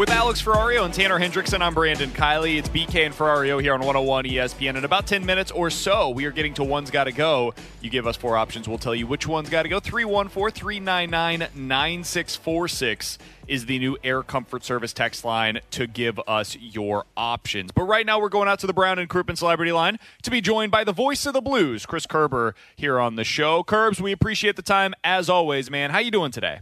With Alex Ferrario and Tanner Hendrickson, I'm Brandon Kiley. It's BK and Ferrario here on 101 ESPN. In about 10 minutes or so, we are getting to One's Gotta Go. You give us four options, we'll tell you which one's gotta go. 314 399 9646 is the new Air Comfort Service text line to give us your options. But right now, we're going out to the Brown and Crouppen Celebrity Line to be joined by the voice of the blues, Chris Kerber, here on the show. Curbs, we appreciate the time as always, man. How you doing today?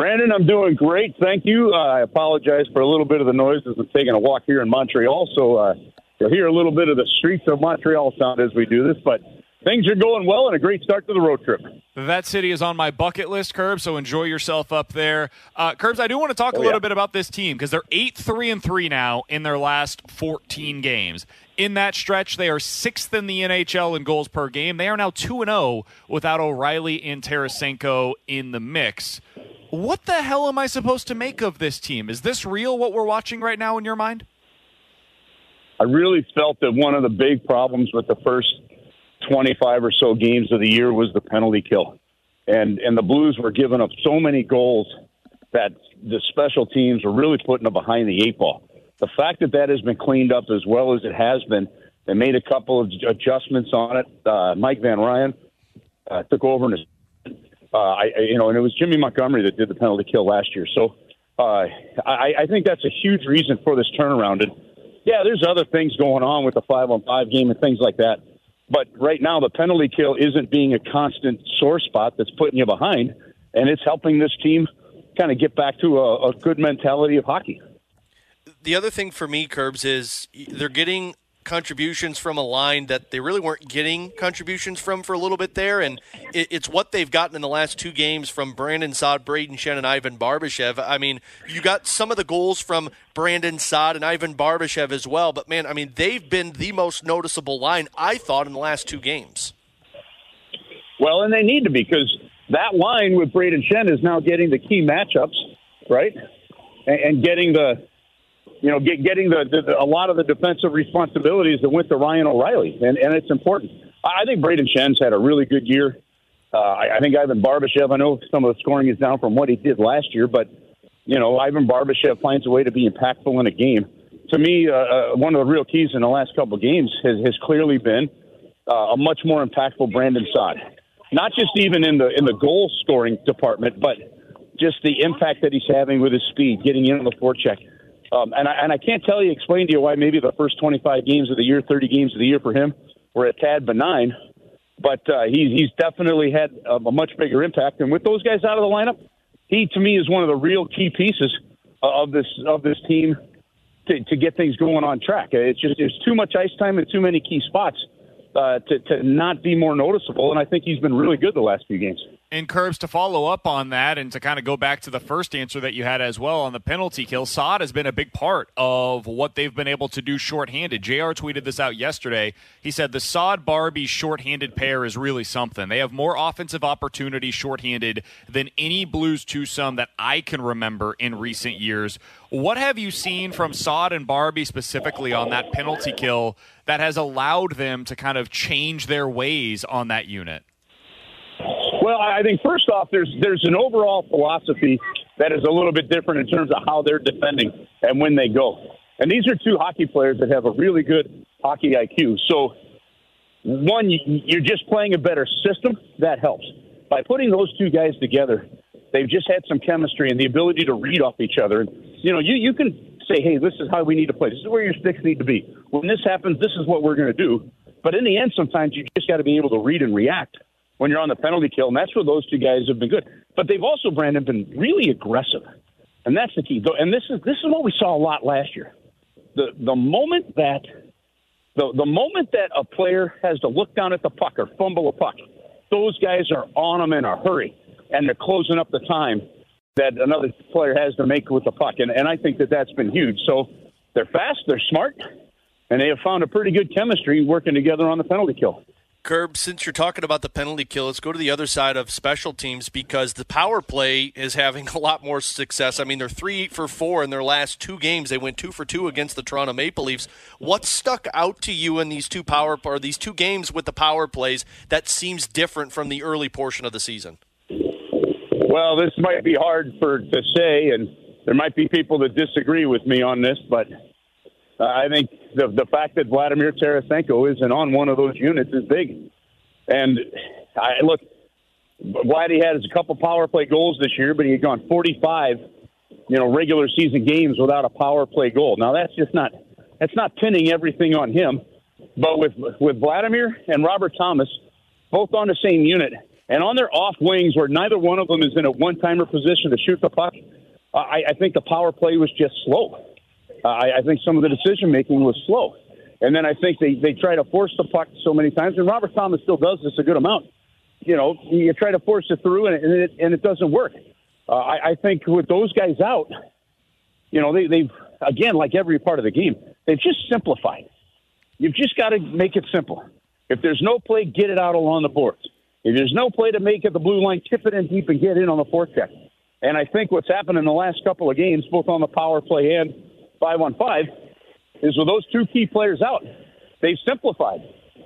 Brandon, I'm doing great. Thank you. Uh, I apologize for a little bit of the noise as I'm taking a walk here in Montreal. So uh, you'll hear a little bit of the streets of Montreal sound as we do this. But things are going well and a great start to the road trip. That city is on my bucket list, Curbs. So enjoy yourself up there, uh, Curbs. I do want to talk a Oh, little yeah. bit about this team because they're eight three and three now in their last fourteen games. In that stretch, they are sixth in the NHL in goals per game. They are now two and zero without O'Reilly and Tarasenko in the mix. What the hell am I supposed to make of this team? Is this real? What we're watching right now in your mind? I really felt that one of the big problems with the first 25 or so games of the year was the penalty kill. And and the Blues were giving up so many goals that the special teams were really putting them behind the eight ball. The fact that that has been cleaned up as well as it has been, they made a couple of adjustments on it. Uh, Mike Van Ryn uh, took over and uh, I, you know, and it was Jimmy Montgomery that did the penalty kill last year. So uh, I, I think that's a huge reason for this turnaround. And yeah, there's other things going on with the five on five game and things like that. But right now, the penalty kill isn't being a constant sore spot that's putting you behind, and it's helping this team kind of get back to a, a good mentality of hockey. the other thing for me, Curbs, is they're getting contributions from a line that they really weren't getting contributions from for a little bit there, and it, it's what they've gotten in the last two games from Brandon Saad, Brayden Schenn, and Ivan Barbashev. I mean, you got some of the goals from Brandon Saad and Ivan Barbashev as well, but man, I mean, they've been the most noticeable line I thought in the last two games. Well, and they need to because that line with Brayden Schenn is now getting the key matchups, right? And, and getting the, you know, get, getting the, the, a lot of the defensive responsibilities that went to Ryan O'Reilly, and, and it's important. I think Brayden Schenn's had a really good year. Uh, I, I think Ivan Barbashev. I know some of the scoring is down from what he did last year, but you know, Ivan Barbashev finds a way to be impactful in a game. To me, uh, uh, one of the real keys in the last couple of games has, has clearly been uh, a much more impactful Brandon Saad. Not just even in the in the goal scoring department, but just the impact that he's having with his speed, getting in on the forecheck. Um, and I and I can't tell you, explain to you why maybe the first 25 games of the year, 30 games of the year for him were a tad benign, but uh, he's he's definitely had a, a much bigger impact. And with those guys out of the lineup, he to me is one of the real key pieces of this of this team to, to get things going on track. It's just there's too much ice time and too many key spots uh, to to not be more noticeable. And I think he's been really good the last few games. And Curbs, to follow up on that and to kind of go back to the first answer that you had as well on the penalty kill, Saad has been a big part of what they've been able to do shorthanded. JR tweeted this out yesterday. He said the Saad Barbie shorthanded pair is really something. They have more offensive opportunities shorthanded than any Blues twosome that I can remember in recent years. What have you seen from Saad and Barbie specifically on that penalty kill that has allowed them to kind of change their ways on that unit? Well, I think first off, there's there's an overall philosophy that is a little bit different in terms of how they're defending and when they go. And these are two hockey players that have a really good hockey IQ. So, one, you- you're just playing a better system. That helps. By putting those two guys together, they've just had some chemistry and the ability to read off each other. And, you know, you, you can say, hey, this is how we need to play. This is where your sticks need to be. When this happens, this is what we're going to do. But in the end, sometimes you just got to be able to read and react when you're on the penalty kill, and that's where those two guys have been good. But they've also, Brandon, been really aggressive, and that's the key. And this is this is what we saw a lot last year. The the moment that the the moment that a player has to look down at the puck or fumble a puck, those guys are on them in a hurry, and they're closing up the time that another player has to make with the puck. And, and I think that that's been huge. So they're fast, they're smart, and they have found a pretty good chemistry working together on the penalty kill. Curb, since you're talking about the penalty kill, let's go to the other side of special teams because the power play is having a lot more success. I mean, they're three for four in their last two games. They went two for two against the Toronto Maple Leafs. What stuck out to you in these two power or these two games with the power plays that seems different from the early portion of the season? Well, this might be hard for to say, and there might be people that disagree with me on this, but uh, I think the the fact that Vladimir Tarasenko isn't on one of those units is big. And I look, Vladdy had a couple power play goals this year, but he had gone 45, you know, regular season games without a power play goal. Now that's just not that's not pinning everything on him. But with with Vladimir and Robert Thomas both on the same unit, and on their off wings, where neither one of them is in a one timer position to shoot the puck, I, I think the power play was just slow. I, I think some of the decision making was slow. And then I think they, they try to force the puck so many times, and Robert Thomas still does this a good amount. You know, you try to force it through, and it, and it, doesn't work. Uh, I, I think with those guys out, you know, they, they've, again, like every part of the game, they've just simplified. You've just got to make it simple. If there's no play, get it out along the boards. If there's no play to make at the blue line, tip it in deep and get in on the forecheck. And I think what's happened in the last couple of games, both on the power play and five on five, is with those two key players out, they've simplified.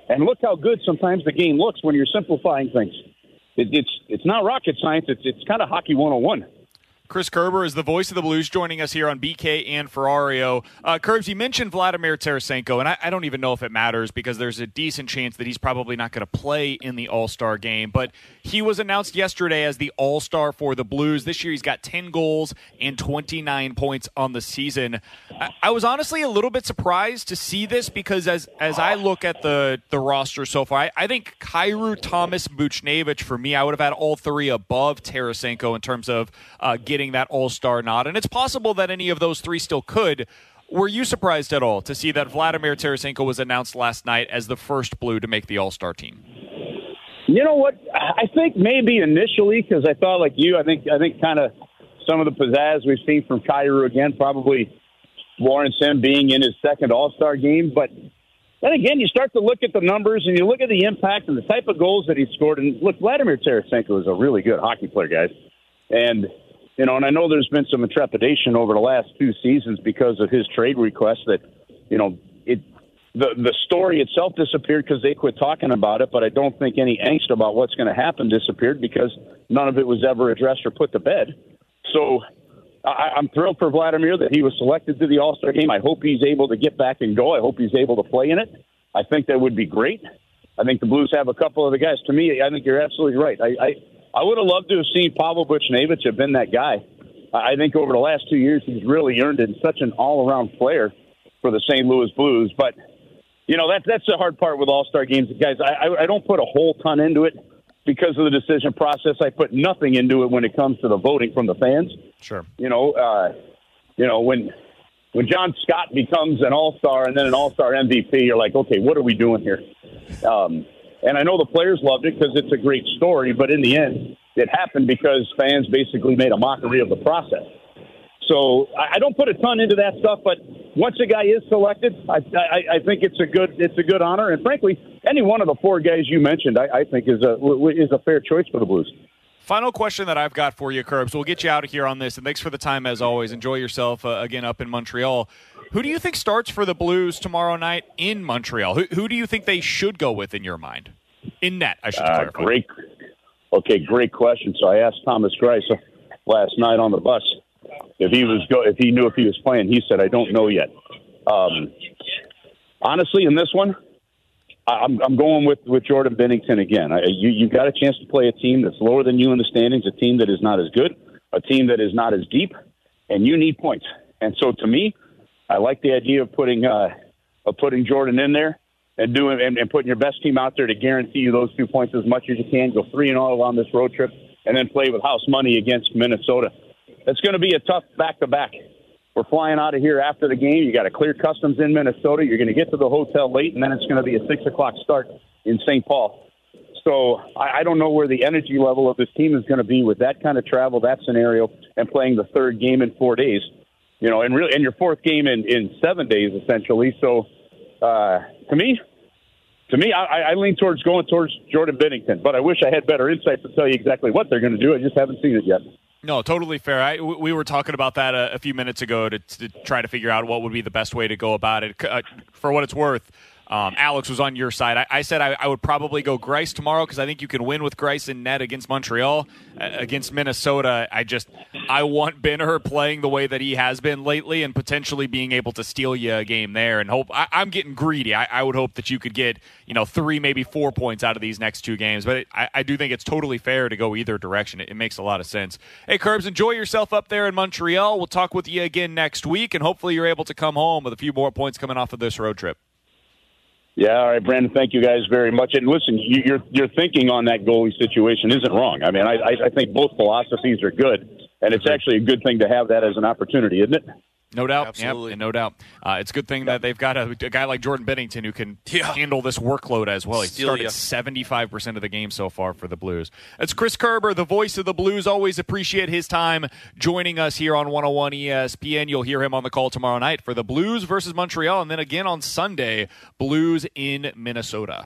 And look how good sometimes the game looks when you're simplifying things. It, it's it's not rocket science. It's it's kind of hockey 101. Chris Kerber is the voice of the Blues joining us here on BK and Ferrario. Uh, Curbs, you mentioned Vladimir Tarasenko, and I, I, don't even know if it matters because there's a decent chance that he's probably not going to play in the All Star game. But he was announced yesterday as the All Star for the Blues. This year he's got 10 goals and 29 points on the season. I, I was honestly a little bit surprised to see this because as as I look at the, the roster so far, I, I think Kyrou, Thomas, Buchnevich, for me, I would have had all three above Tarasenko in terms of uh, getting getting that All Star nod, and it's possible that any of those three still could. Were you surprised at all to see that Vladimir Tarasenko was announced last night as the first Blue to make the All Star team? You know what? I think maybe initially because I thought like you, I think I think kind of some of the pizzazz we've seen from Kyrou again probably warrants him being in his second All Star game, but then again, you start to look at the numbers and you look at the impact and the type of goals that he scored. And look, Vladimir Tarasenko is a really good hockey player, guys. And you know, and I know there's been some trepidation over the last two seasons because of his trade request that, you know, it the the story itself disappeared because they quit talking about it, but I don't think any angst about what's going to happen disappeared because none of it was ever addressed or put to bed. So I, I'm thrilled for Vladimir that he was selected to the All Star game. I hope he's able to get back and go. I hope he's able to play in it. I think that would be great. I think the Blues have a couple of the guys. To me, I think you're absolutely right. I, I I would have loved to have seen Pavel Buchnevich have been that guy. I think over the last two years, he's really earned it. Such an all-around player for the St. Louis Blues. But you know that's that's the hard part with All-Star games, guys. I, I I don't put a whole ton into it because of the decision process. I put nothing into it when it comes to the voting from the fans. Sure. You know, uh, you know when when John Scott becomes an All Star and then an All Star MVP, you're like, okay, what are we doing here? Um, and I know the players loved it because it's a great story, but in the end, it happened because fans basically made a mockery of the process. So I don't put a ton into that stuff, but once a guy is selected, I, I, I think it's a good it's a good honor. And frankly, any one of the four guys you mentioned, I, I think is a is a fair choice for the Blues. Final question that I've got for you, Curbs. We'll get you out of here on this, and thanks for the time as always. Enjoy yourself uh, again up in Montreal. Who do you think starts for the Blues tomorrow night in Montreal? Who, who do you think they should go with in your mind? In net, I should uh, clarify. Great. Okay, great question. So I asked Thomas Greiss last night on the bus if he was go if he knew if he was playing. He said, "I don't know yet." Um, honestly, in this one, I'm, I'm going with, with Jordan Binnington again. I, you you got a chance to play a team that's lower than you in the standings, a team that is not as good, a team that is not as deep, and you need points. And so to me, I like the idea of putting uh, of putting Jordan in there and doing and, and putting your best team out there to guarantee you those two points as much as you can. Go three and all on this road trip, and then play with house money against Minnesota. It's going to be a tough back to back. We're flying out of here after the game. You got to clear customs in Minnesota. You're going to get to the hotel late, and then it's going to be a six o'clock start in St. Paul. So I, I don't know where the energy level of this team is going to be with that kind of travel, that scenario, and playing the third game in four days. You know, and really, and your fourth game in in seven days essentially. So uh, to me, to me, I, I lean towards going towards Jordan Binnington, but I wish I had better insight to tell you exactly what they're going to do. I just haven't seen it yet. No, totally fair. I, we were talking about that a, a few minutes ago to, to, try to figure out what would be the best way to go about it. Uh, for what it's worth, um, Alex was on your side. I, I said I, I, would probably go Greiss tomorrow because I think you can win with Greiss in net against Montreal. Uh, against Minnesota, I just I want Benner playing the way that he has been lately and potentially being able to steal you a game there. And hope I, am getting greedy. I, I, would hope that you could get you know three, maybe four points out of these next two games. But it, I, do think it's totally fair to go either direction. It, it makes a lot of sense. Hey, Curbs, enjoy yourself up there in Montreal. We'll talk with you again next week, and hopefully you're able to come home with a few more points coming off of this road trip. Yeah, all right, Brandon. Thank you guys very much. And listen, your your thinking on that goalie situation isn't wrong. I mean, I I think both philosophies are good, and it's mm-hmm. actually a good thing to have that as an opportunity, isn't it? No doubt, absolutely, yep, no doubt. Uh, it's a good thing that they've got a, a, guy like Jordan Binnington who can yeah. handle this workload as well. He started seventy five percent of the game so far for the Blues. It's Chris Kerber, the voice of the Blues. Always appreciate his time joining us here on 101 ESPN. You'll hear him on the call tomorrow night for the Blues versus Montreal, and then again on Sunday, Blues in Minnesota.